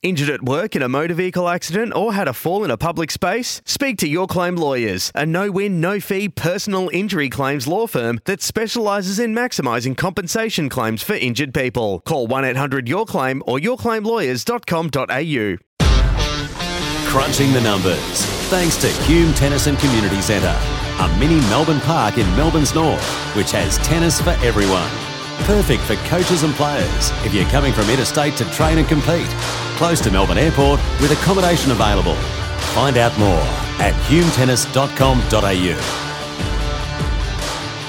Injured at work in a motor vehicle accident or had a fall in a public space? Speak to Your Claim Lawyers, a no win, no fee personal injury claims law firm that specialises in maximising compensation claims for injured people. Call 1 800 Your Claim or yourclaimlawyers.com.au. Crunching the numbers. Thanks to Hume Tennis and Community Centre, a mini Melbourne park in Melbourne's north, which has tennis for everyone. Perfect for coaches and players if you're coming from interstate to train and compete. Close to Melbourne Airport with accommodation available. Find out more at humetennis.com.au.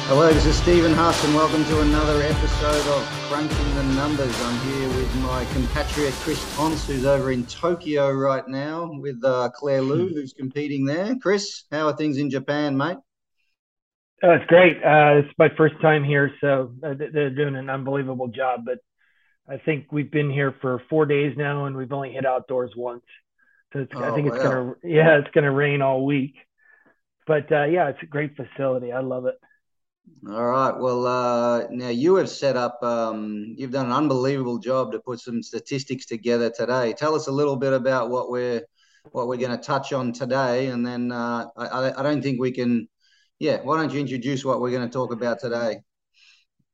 Hello, this is Stephen Huss, and welcome to another episode of Crunching the Numbers. I'm here with my compatriot Chris Tontz, who's over in Tokyo right now, with uh, Claire Liu, who's competing there. Chris, how are things in Japan, mate? Oh, it's great. Uh, it's my first time here, so uh, they're doing an unbelievable job. But I think we've been here for four days now, and we've only hit outdoors once. So oh, I think it's wow. gonna, yeah, it's gonna rain all week. But uh, yeah, it's a great facility. I love it. All right. Well, uh, now you have set up. Um, you've done an unbelievable job to put some statistics together today. Tell us a little bit about what we're what we're going to touch on today, and then uh, I, I don't think we can. Yeah. Why don't you introduce what we're going to talk about today?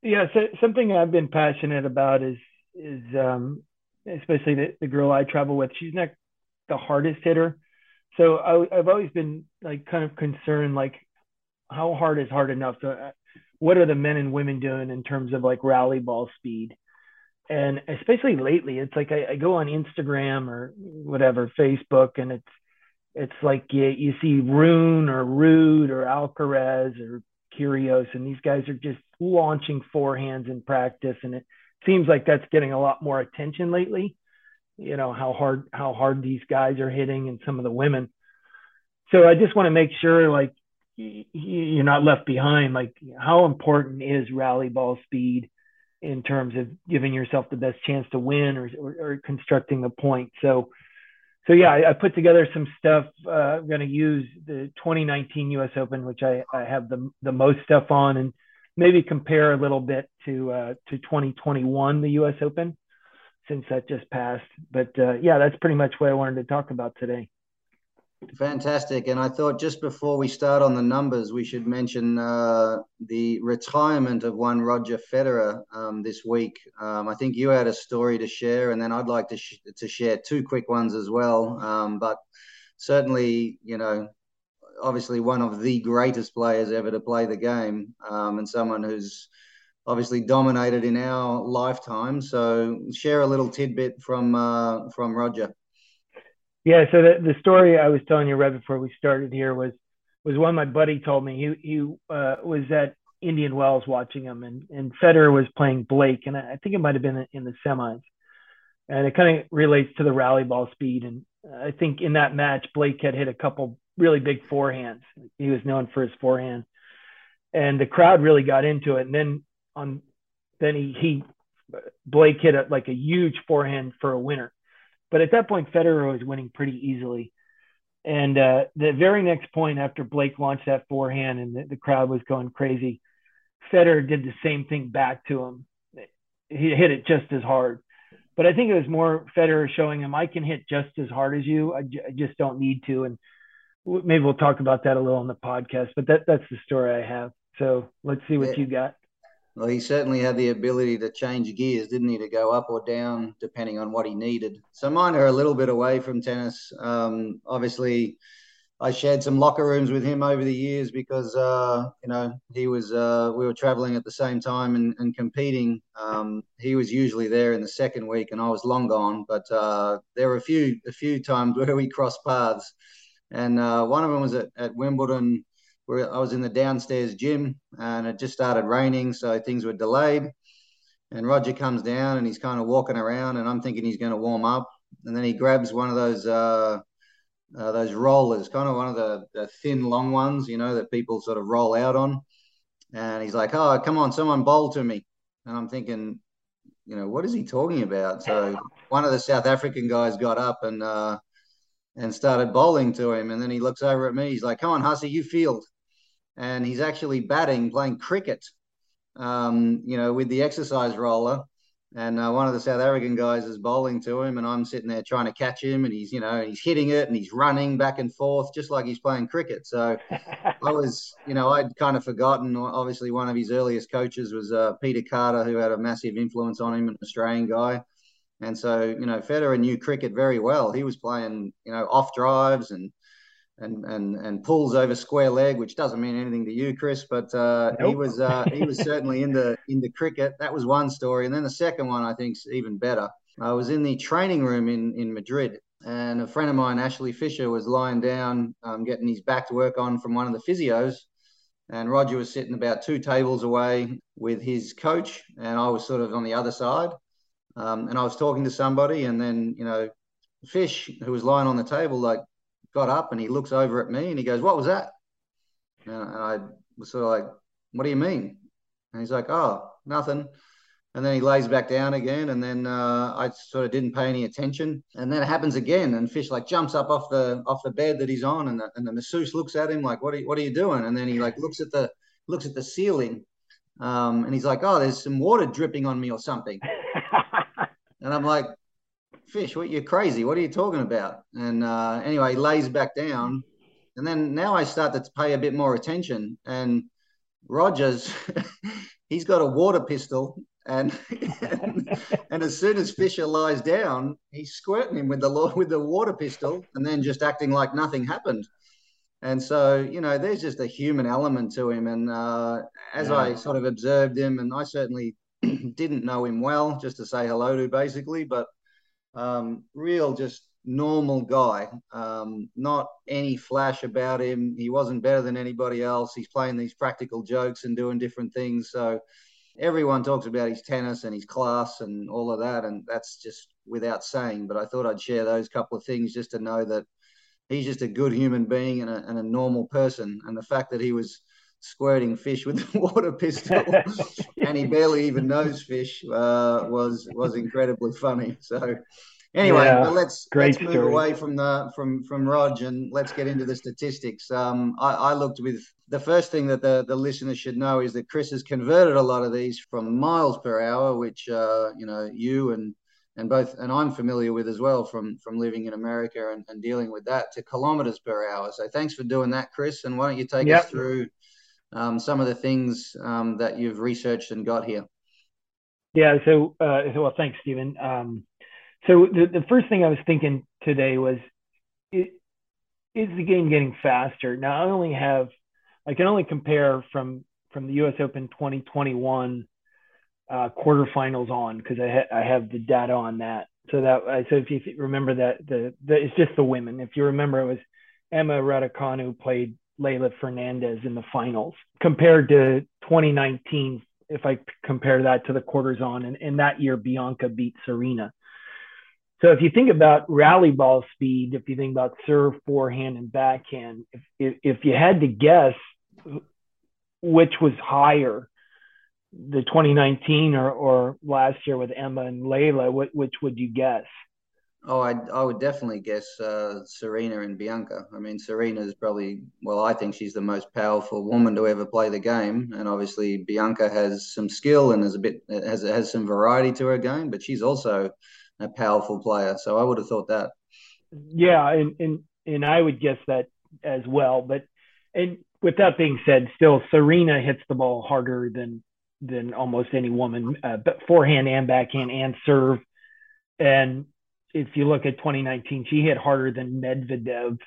Yeah. So something I've been passionate about is is um, especially the, the girl I travel with. She's not the hardest hitter, so I, I've always been like kind of concerned, like how hard is hard enough? So, uh, what are the men and women doing in terms of like rally ball speed? And especially lately, it's like I, I go on Instagram or whatever, Facebook, and it's it's like you, you see Rune or Ruud or Alcaraz or Kyrgios, and these guys are just launching forehands in practice, and it seems like that's getting a lot more attention lately. You know how hard how hard these guys are hitting, and some of the women. So I just want to make sure like you're not left behind. Like how important is rally ball speed in terms of giving yourself the best chance to win or, or, or constructing a point. So so yeah, I, I, put together some stuff. Uh, I'm going to use the 2019 U.S. Open, which I, I have the the most stuff on, and maybe compare a little bit to uh, to 2021, the U.S. Open, since that just passed. But uh, yeah, that's pretty much what I wanted to talk about today. Fantastic. And I thought just before we start on the numbers, we should mention uh, the retirement of one Roger Federer um, this week. Um, I think you had a story to share, and then I'd like to, sh- to share two quick ones as well. Um, but certainly, you know, obviously one of the greatest players ever to play the game, um, and someone who's obviously dominated in our lifetime. So share a little tidbit from uh, from Roger. Yeah, so the, the story I was telling you right before we started here was was one my buddy told me. He he uh, was at Indian Wells watching him, and and Federer was playing Blake, and I, I think it might have been in the semis, and it kind of relates to the rally ball speed. And I think in that match, Blake had hit a couple really big forehands. He was known for his forehand, and the crowd really got into it. And then on, then he he Blake hit a, like a huge forehand for a winner. But at that point, Federer was winning pretty easily. And uh, the very next point after Blake launched that forehand and the, the crowd was going crazy, Federer did the same thing back to him. He hit it just as hard. But I think it was more Federer showing him, I can hit just as hard as you. I, j- I just don't need to. And maybe we'll talk about that a little on the podcast, but that that's the story I have. So let's see what yeah. you got. Well, he certainly had the ability to change gears, didn't he, to go up or down depending on what he needed. So mine are a little bit away from tennis. Um, obviously, I shared some locker rooms with him over the years because uh, you know he was uh, we were traveling at the same time and, and competing. Um, he was usually there in the second week, and I was long gone. But uh, there were a few a few times where we crossed paths and uh, one of them was at, at Wimbledon, where I was in the downstairs gym, and it just started raining, so things were delayed. And Roger comes down and he's kind of walking around, and I'm thinking he's going to warm up. and then he grabs one of those uh, uh, those rollers, kind of one of the, the thin, long ones, you know, that people sort of roll out on. And he's like, "Oh, come on, someone bowl to me." And I'm thinking, you know, what is he talking about? So one of the South African guys got up and uh, and started bowling to him, and then he looks over at me. He's like, "Come on, hussy, you field." And he's actually batting, playing cricket, um, you know, with the exercise roller and uh, one of the South African guys is bowling to him, and I'm sitting there trying to catch him, and he's you know he's hitting it and he's running back and forth just like he's playing cricket. So I was you know I'd kind of forgotten. Obviously, one of his earliest coaches was uh, Peter Carter, who had a massive influence on him, an Australian guy. And so you know Federer knew cricket very well. He was playing you know off drives and and and and pulls over square leg, which doesn't mean anything to you, Chris. But uh, nope. he was uh, he was certainly in the in the cricket. That was one story, and then the second one I think is even better. I was in the training room in in Madrid, and a friend of mine, Ashley Fisher, was lying down, um, getting his back to work on from one of the physios, and Roger was sitting about two tables away with his coach, and I was sort of on the other side, um, and I was talking to somebody, and then you know. Fish, who was lying on the table, like got up and he looks over at me and he goes, "What was that?" And, I was sort of like, "What do you mean?" And he's like, "Oh, nothing." And then he lays back down again, and then uh, I sort of didn't pay any attention. And then it happens again, and Fish like jumps up off the off the bed that he's on, and the, and the masseuse looks at him like, "What are you, what are you doing?" And then he like looks at the looks at the ceiling, um, and he's like, "Oh, there's some water dripping on me or something." and I'm like, fish, what you're crazy. What are you talking about? And uh, anyway, he lays back down. And then now I start to pay a bit more attention. And Rogers, he's got a water pistol. And, and, and as soon as Fisher lies down, he's squirting him with the with the water pistol, and then just acting like nothing happened. And so, you know, there's just a human element to him. And uh, as yeah. I sort of observed him, and I certainly didn't know him well, just to say hello to, basically, but um, real just normal guy, um, not any flash about him. He wasn't better than anybody else. He's playing these practical jokes and doing different things. So everyone talks about his tennis and his class and all of that, and that's just without saying. But I thought I'd share those couple of things just to know that he's just a good human being and a, and a normal person. And the fact that he was squirting fish with a water pistol and he barely even knows fish uh, was was incredibly funny. So anyway, yeah, let's let's move story. away from the from from Rog and let's get into the statistics. Um, I, I, looked with the first thing that the the listeners should know is that Chris has converted a lot of these from miles per hour, which uh, you know you and and both and I'm familiar with as well from from living in America and, and dealing with that to kilometers per hour. So thanks for doing that, Chris. And why don't you take yep. us through um, some of the things um, that you've researched and got here. Yeah. So, uh, well, thanks, Stephen. Um, so the, the first thing I was thinking today was, it, is the game getting faster? Now I only have, I can only compare from from the U.S. Open 2021 uh, quarterfinals on because I, ha- I have the data on that. So that so if you remember that the, the it's just the women. If you remember, it was Emma Raducanu played Leylah Fernandez in the finals compared to 2019. If I compare that to the quarters on, and in that year, Bianca beat Serena. So if you think about rally ball speed, if you think about serve, forehand, and backhand, if, if, if you had to guess which was higher, the 2019 or, or last year with Emma and what, which would you guess? Oh, I, I would definitely guess uh, Serena and Bianca. I mean, Serena is probably, well, I think she's the most powerful woman to ever play the game, and obviously Bianca has some skill and has a bit has has some variety to her game, but she's also a powerful player. So I would have thought that. Yeah, and and and I would guess that as well. But and with that being said, still Serena hits the ball harder than than almost any woman, uh, but forehand and backhand and serve, and if you look at 2019, she hit harder than Medvedev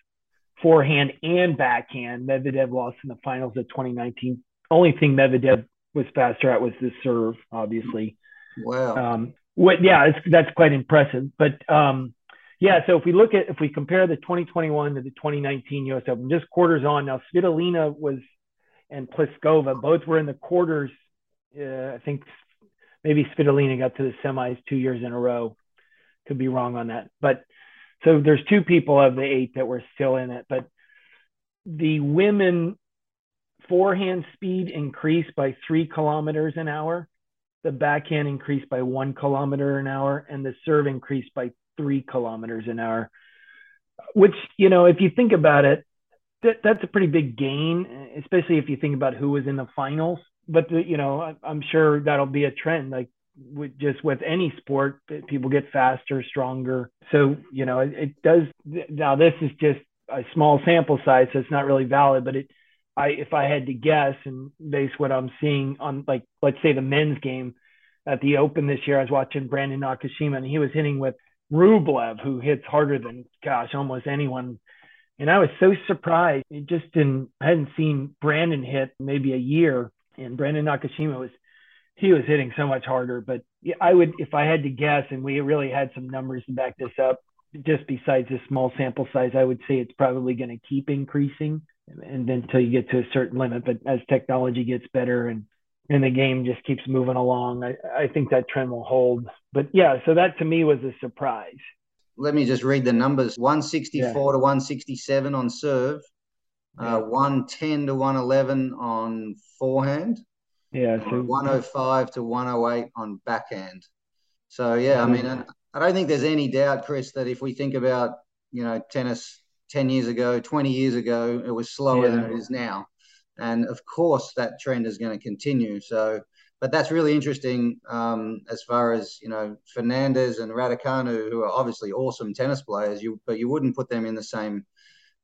forehand and backhand. Medvedev lost in the finals of 2019. Only thing Medvedev was faster at was the serve, obviously. Wow. Um, what? Yeah, that's quite impressive. But um, yeah, so if we look at if we compare the 2021 to the 2019 U.S. Open, just quarters on now, Svitolina was and Pliskova both were in the quarters. Uh, I think maybe Svitolina got to the semis two years in a row could be wrong on that. But so there's two people of the eight that were still in it. But the women forehand speed increased by three kilometers an hour. The backhand increased by one kilometer an hour, and the serve increased by three kilometers an hour. Which, you know, if you think about it, that, that's a pretty big gain, especially if you think about who was in the finals. But the, you know, I, I'm sure that'll be a trend. Like with just with any sport, people get faster, stronger. So you know, it, it does. Now this is just a small sample size, so it's not really valid. But it, I if I had to guess and base what I'm seeing on like let's say the men's game at the Open this year, I was watching Brandon Nakashima and he was hitting with Rublev, who hits harder than gosh almost anyone. And I was so surprised. It just didn't I hadn't seen Brandon hit maybe a year, and Brandon Nakashima was he was hitting so much harder. But I would, if I had to guess, and we really had some numbers to back this up, just besides this small sample size, I would say it's probably going to keep increasing, and then until you get to a certain limit. But as technology gets better and and the game just keeps moving along, I, I think that trend will hold. But yeah, so that to me was a surprise. Let me just read the numbers: 164 yeah. to 167 on serve, uh, yeah. uh, 110 to 111 on forehand, yeah, so 105 to 108 on backhand. So yeah, I mean, I don't think there's any doubt, Chris, that if we think about you know tennis 10 years ago, 20 years ago, it was slower yeah. than it is now, and of course that trend is going to continue. So, but that's really interesting um, as far as you know Fernandez and Raducanu, who are obviously awesome tennis players. You but you wouldn't put them in the same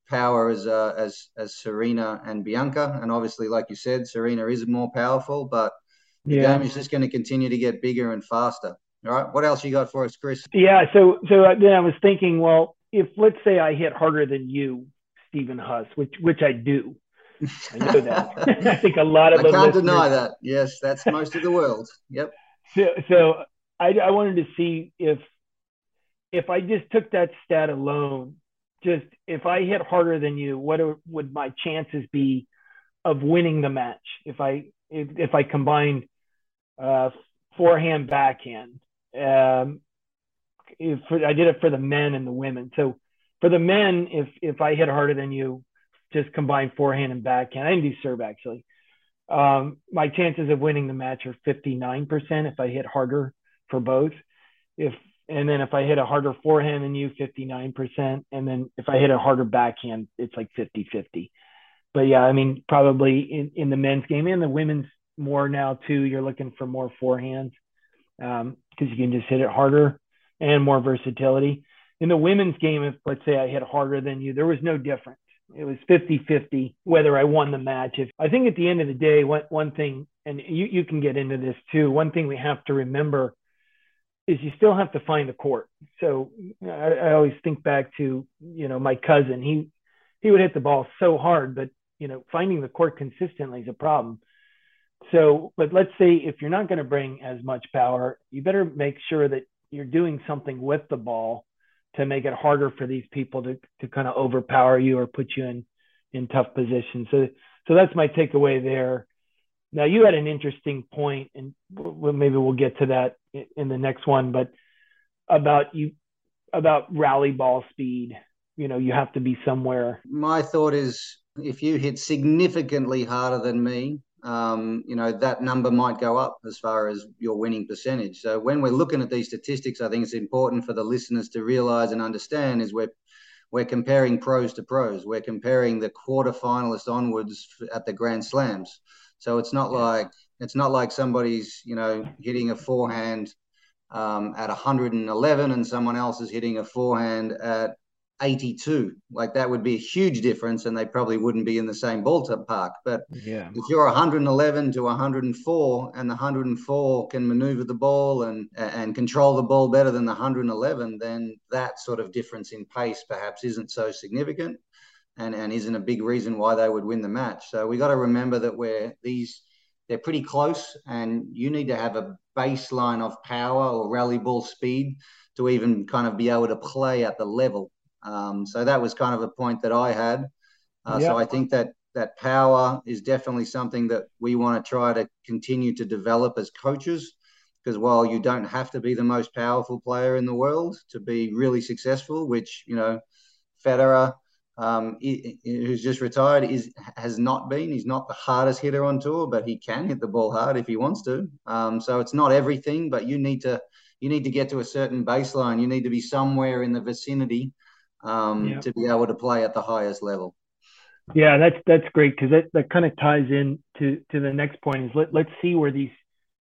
power as uh, as as Serena and Bianca, and obviously, like you said, Serena is more powerful, but the yeah. game is just going to continue to get bigger and faster. All right, what else you got for us, Chris? Yeah, so so then I was thinking, well, if let's say I hit harder than you, Stephen Huss, which which I do. I know that. I think a lot of I can't deny that. Yes, that's most of the world. Yep. So so I, I wanted to see if if I just took that stat alone just if I hit harder than you, what would my chances be of winning the match if I if, if I combined uh, forehand backhand? Um, if I did it for the men and the women. So for the men, if if I hit harder than you, just combine forehand and backhand. I didn't do serve actually. Um, my chances of winning the match are 59% if I hit harder for both. If and then if I hit a harder forehand than you, 59%. And then if I hit a harder backhand, it's like 50 50. But yeah, I mean, probably in, in the men's game and the women's more now too, you're looking for more forehands because um, you can just hit it harder and more versatility. In the women's game, if let's say I hit harder than you, there was no difference. It was 50 50 whether I won the match. If I think at the end of the day, one, one thing, and you, you can get into this too, one thing we have to remember is you still have to find the court. So I, I, always think back to you know my cousin. He he would hit the ball so hard, but you know finding the court consistently is a problem. So, but let's say if you're not going to bring as much power, you better make sure that you're doing something with the ball to make it harder for these people to to kind of overpower you or put you in in tough positions. So so that's my takeaway there. Now you had an interesting point, and maybe we'll get to that in the next one. But about you about rally ball speed, you know, you have to be somewhere. My thought is, if you hit significantly harder than me, um, you know that number might go up as far as your winning percentage. So when we're looking at these statistics, I think it's important for the listeners to realize and understand is we're we're comparing pros to pros. We're comparing the quarterfinalists onwards at the Grand Slams. So it's not like it's not like somebody's you know hitting a forehand um, at 111 and someone else is hitting a forehand at 82. Like that would be a huge difference, and they probably wouldn't be in the same ballpark. But yeah. if you're 111 to 104, and the 104 can maneuver the ball and and control the ball better than the 111, then that sort of difference in pace perhaps isn't so significant and, and isn't a big reason why they would win the match. So we got to remember that we're these they're pretty close, and you need to have a baseline of power or rally ball speed to even kind of be able to play at the level. Um, so that was kind of a point that I had. Uh, So I think that that power is definitely something that we want to try to continue to develop as coaches. because while you don't have to be the most powerful player in the world to be really successful, which you know Federer, um, who's just retired, is has not been. He's not the hardest hitter on tour, but he can hit the ball hard if he wants to. Um, so it's not everything, but you need to you need to get to a certain baseline. You need to be somewhere in the vicinity um, yeah. to be able to play at the highest level. Yeah, that's that's great because that, that kind of ties in to to the next point is let let's see where these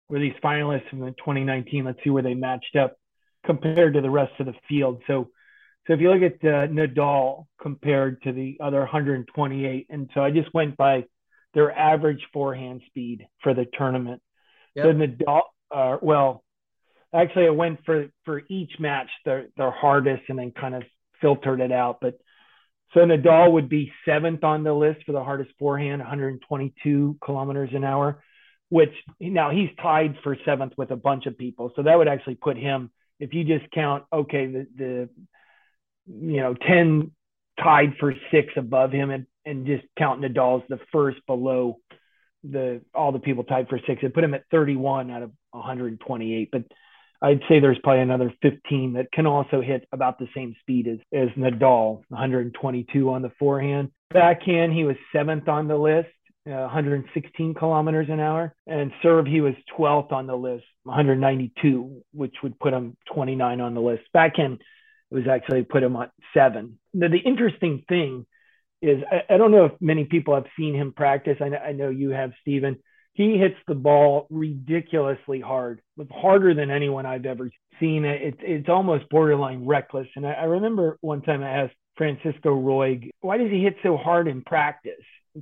where these finalists from the 2019 let's see where they matched up compared to the rest of the field. So so if you look at uh, Nadal compared to the other 128, and so I just went by their average forehand speed for the tournament. Yep. So Nadal, uh, well, actually I went for for each match their their hardest and then kind of filtered it out. But so Nadal would be seventh on the list for the hardest forehand, 122 kilometers an hour, which now he's tied for seventh with a bunch of people. So that would actually put him, if you just count, okay, the, the you know, 10 tied for six above him and, and just count Nadal's the first below the all the people tied for six. It put him at 31 out of 128. But I'd say there's probably another 15 that can also hit about the same speed as, as Nadal, 122 on the forehand. Backhand, he was seventh on the list, uh, 116 kilometers an hour. And serve, he was 12th on the list, 192, which would put him 29 on the list. Backhand was actually put him on seven. Now, the interesting thing is, I, I, don't know if many people have seen him practice. I know, I know you have, Stephen he hits the ball ridiculously hard, harder than anyone I've ever seen. It's it's almost borderline reckless. And I, I remember one time I asked Francisco Roig, why does he hit so hard in practice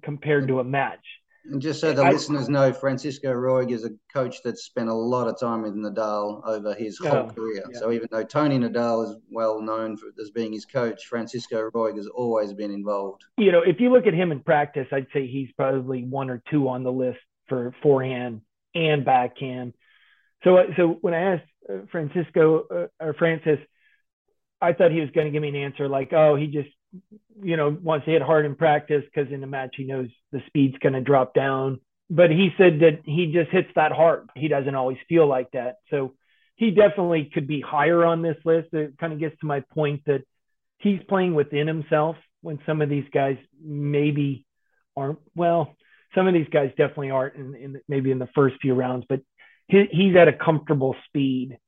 compared to a match? And just so the I, listeners know, Francisco Roig is a coach that's spent a lot of time with Nadal over his whole oh, career. Yeah. So even though Tony Nadal is well known for, as being his coach, Francisco Roig has always been involved. You know, if you look at him in practice, I'd say he's probably one or two on the list for forehand and backhand. So, so when I asked uh, Francisco uh, or Francis, I thought he was going to give me an answer like, "Oh, he just, you know, wants to hit hard in practice because in the match he knows the speed's going to drop down." But he said that he just hits that hard. He doesn't always feel like that. So he definitely could be higher on this list. It kind of gets to my point that he's playing within himself when some of these guys maybe aren't. Well, some of these guys definitely aren't in, in maybe in the first few rounds, but he, he's at a comfortable speed,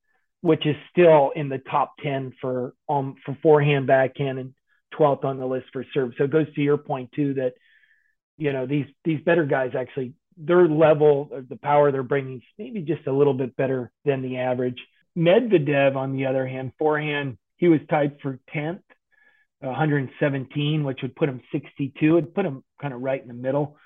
which is still in the top 10 for um for forehand, backhand, and 12th on the list for serve. So it goes to your point too that you know these these better guys actually their level of the power they're bringing is maybe just a little bit better than the average. Medvedev, on the other hand, forehand, he was tied for 10th, 117, which would put him 62. It'd put him kind of right in the middle.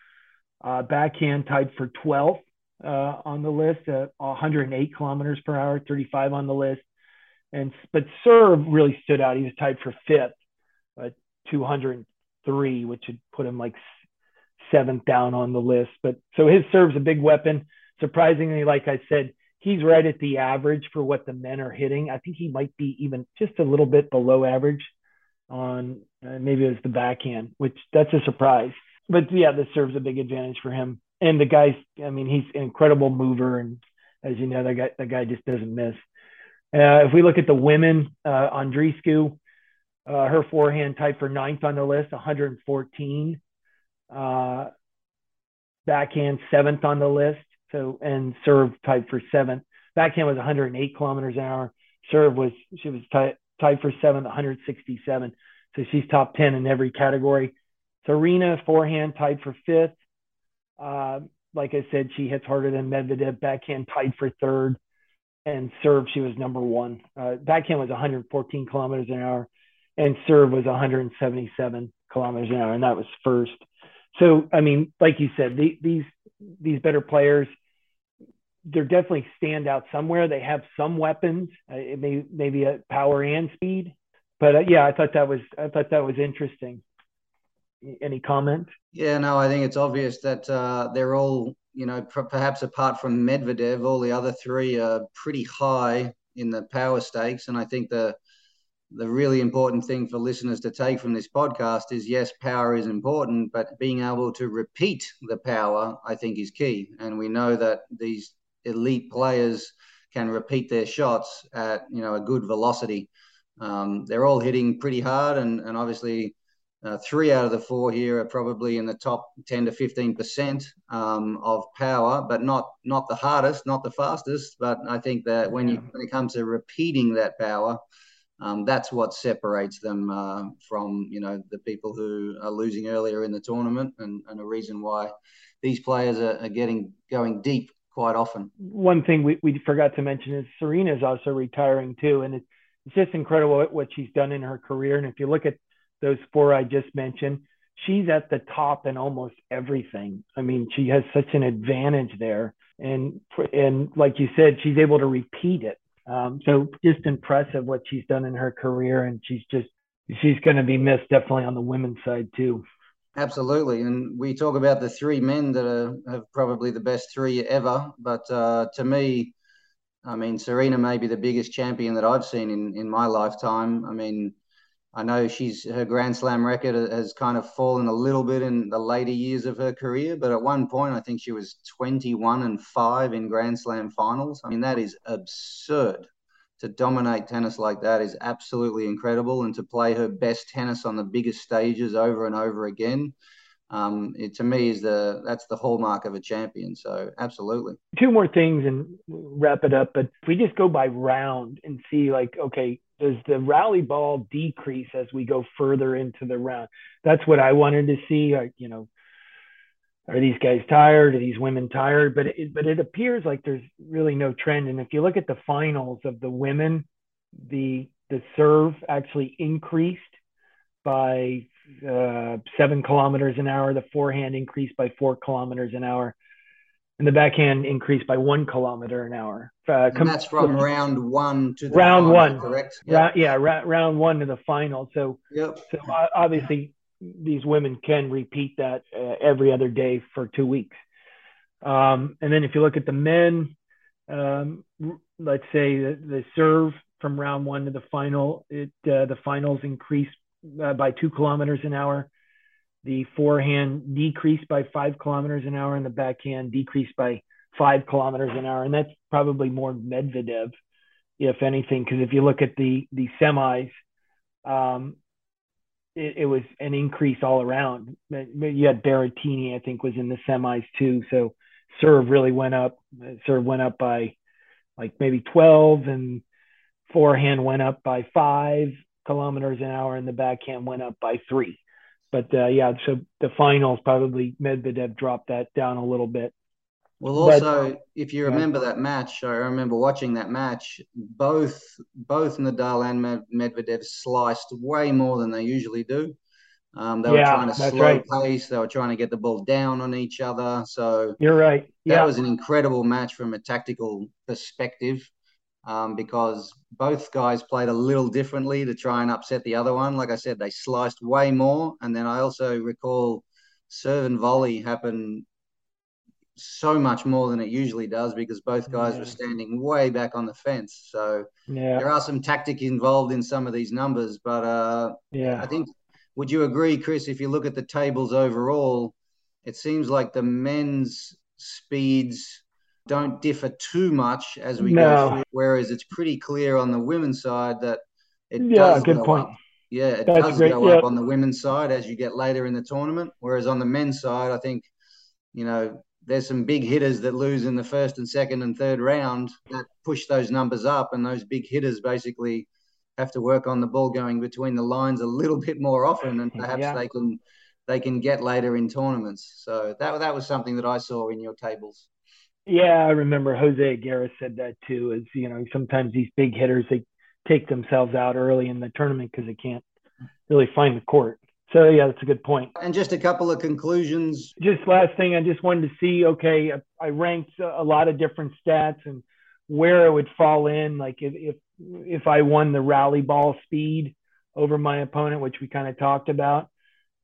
Uh, backhand tied for 12th uh, on the list, uh, 108 kilometers per hour, 35 on the list. And but serve really stood out. He was tied for fifth, 203, which would put him like seventh down on the list. But so his serve's a big weapon. Surprisingly, like I said, he's right at the average for what the men are hitting. I think he might be even just a little bit below average on uh, maybe it was the backhand, which that's a surprise but yeah, this serves a big advantage for him. And the guy's, I mean, he's an incredible mover, and as you know, the guy, the guy just doesn't miss. Uh, if we look at the women, uh, uh, her forehand tied for ninth on the list, 114. Uh, backhand seventh on the list, so and serve tied for seventh. Backhand was 108 kilometers an hour. Serve was she was tied tied for seventh, 167. So she's top 10 in every category. Serena forehand tied for fifth. Uh, like I said, she hits harder than Medvedev. Backhand tied for third, and serve she was number one. Uh, backhand was 114 kilometers an hour, and serve was 177 kilometers an hour, and that was first. So I mean, like you said, the, these these better players, they're definitely stand out somewhere. They have some weapons. Uh, it may maybe a power and speed, but uh, yeah, I thought that was I thought that was interesting any comment? Yeah, no, I think it's obvious that uh, they're all, you know, perhaps apart from Medvedev, all the other three are pretty high in the power stakes. And I think the the really important thing for listeners to take from this podcast is yes, power is important, but being able to repeat the power, I think, is key. And we know that these elite players can repeat their shots at you know a good velocity. Um, they're all hitting pretty hard, and and obviously. Uh, three out of the four here are probably in the top 10 to 15 percent um, of power, but not not the hardest, not the fastest. But I think that when you when it comes to repeating that power, um, that's what separates them uh, from you know the people who are losing earlier in the tournament, and, and a reason why these players are, are getting going deep quite often. One thing we, we forgot to mention is Serena is also retiring too, and it's, it's just incredible what, what she's done in her career. And if you look at those four I just mentioned, she's at the top in almost everything. I mean, she has such an advantage there, and and like you said, she's able to repeat it. Um, so just impressive what she's done in her career, and she's just she's going to be missed definitely on the women's side too. Absolutely, and we talk about the three men that are have probably the best three ever. But uh, to me, I mean, Serena may be the biggest champion that I've seen in in my lifetime. I mean, I know she's her Grand Slam record has kind of fallen a little bit in the later years of her career, but at one point I think she was 21 and five in Grand Slam finals. I mean, that is absurd to dominate tennis like that is absolutely incredible, and to play her best tennis on the biggest stages over and over again. Um, it to me is the that's the hallmark of a champion. So absolutely. Two more things and wrap it up. But if we just go by round and see, like, okay, does the rally ball decrease as we go further into the round? That's what I wanted to see. I, you know, are these guys tired? Are these women tired? But it, but it appears like there's really no trend. And if you look at the finals of the women, the the serve actually increased by uh, seven kilometers an hour. The forehand increased by four kilometers an hour, and the backhand increased by one kilometer an hour. Uh, com- that's from round one to round final, one, correct? Yep. Yeah, ra- round one to the final. So, yep. so obviously these women can repeat that uh, every other day for two weeks. Um, and then if you look at the men, um, let's say the, the, serve from round one to the final, it uh, the finals increased uh, by two kilometers an hour. The forehand decreased by five kilometers an hour, and the backhand decreased by five kilometers an hour. And that's probably more Medvedev, if anything, because if you look at the the semis, um, it, it, was an increase all around. You had Berrettini, I think, was in the semis too. So serve really went up. Serve went up by like maybe 12, and forehand went up by five kilometers an hour, and the backhand went up by three. But uh, yeah, so the finals probably Medvedev dropped that down a little bit. Well, also, but, if you remember yeah. that match, I remember watching that match. Both both Nadal and Medvedev sliced way more than they usually do. Um, they yeah, were trying to slow right. pace. They were trying to get the ball down on each other. So you're right. Yeah. That was an incredible match from a tactical perspective um, because both guys played a little differently to try and upset the other one. Like I said, they sliced way more. And then I also recall serve and volley happened so much more than it usually does because both guys yeah. were standing way back on the fence. So yeah. there are some tactic involved in some of these numbers, but uh, yeah, I think would you agree, Chris? If you look at the tables overall, it seems like the men's speeds don't differ too much as we no. go through, whereas it's pretty clear on the women's side that it yeah, does good go point. Up. Yeah, it That's does great. go yeah. up on the women's side as you get later in the tournament. Whereas on the men's side, I think, you know, there's some big hitters that lose in the first and second and third round that push those numbers up, and those big hitters basically have to work on the ball going between the lines a little bit more often, and perhaps yeah. they can they can get later in tournaments. So that that was something that I saw in your tables. Yeah, I remember Jose Aguirre said that too. Is you know sometimes these big hitters they take themselves out early in the tournament because they can't really find the court. So yeah, that's a good point. And just a couple of conclusions. Just last thing, I just wanted to see. Okay, I, ranked a lot of different stats and where it would fall in. Like if if if I won the rally ball speed over my opponent, which we kind of talked about.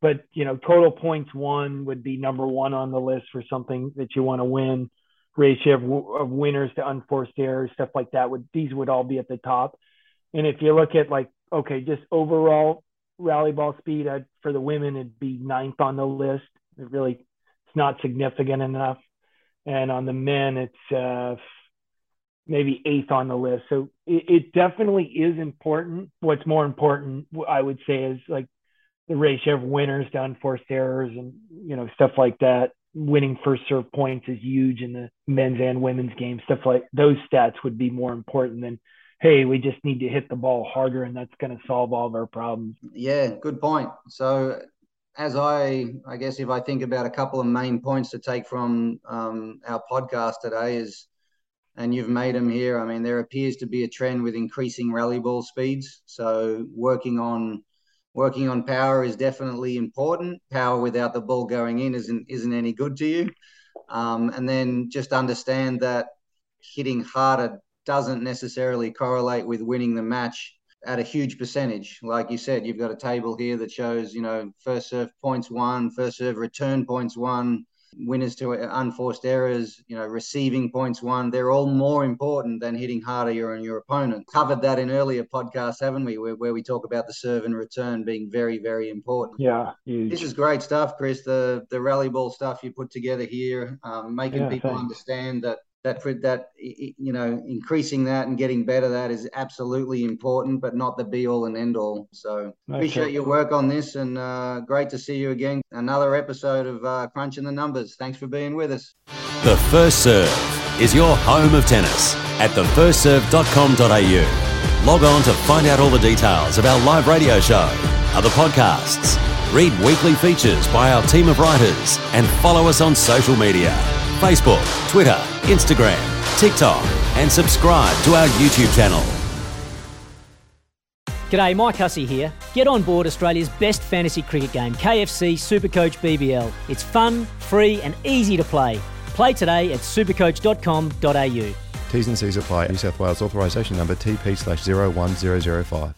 But you know, total points won would be number one on the list for something that you want to win. Ratio of, of winners to unforced errors, stuff like that. Would these would all be at the top. And if you look at like okay, just overall rally ball speed I'd, for the women it'd be ninth on the list it really it's not significant enough and on the men it's uh maybe eighth on the list. So it, it definitely is important. What's more important, I would say, is like the ratio of winners to unforced errors and you know stuff like that. Winning first serve points is huge in the men's and women's game. Stuff like those stats would be more important than hey, we just need to hit the ball harder and that's going to solve all of our problems. Yeah, good point. So as I, I guess if I think about a couple of main points to take from um, our podcast today is, and you've made them here. I mean, there appears to be a trend with increasing rally ball speeds. So working on working on power is definitely important. Power without the ball going in isn't isn't any good to you. Um, and then just understand that hitting harder doesn't necessarily correlate with winning the match at a huge percentage. Like you said, you've got a table here that shows, you know, first serve points one, first serve return points one, winners to unforced errors, you know, receiving points one. They're all more important than hitting harder on your opponent. Covered that in earlier podcasts, haven't we? Where, where we talk about the serve and return being very, very important. Yeah, huge. this is great stuff, Chris. The the rally ball stuff you put together here, um, making Yeah, people thanks. understand that that for that you know increasing that and getting better that is absolutely important but not the be all and end all so appreciate your work on this and uh, great to see you again. Another episode of uh, crunching the numbers. Thanks for being with us. The First Serve is your home of tennis. At thefirstserve.com.au. Log on to find out all the details of our live radio show, other podcasts, read weekly features by our team of writers, and follow us on social media Facebook, Twitter, Instagram, TikTok, and subscribe to our YouTube channel. G'day, Mike Hussey here. Get on board Australia's best fantasy cricket game, KFC Supercoach BBL. It's fun, free, and easy to play. Play today at supercoach.com.au. T's and C's apply. New South Wales authorisation number TP slash 01005.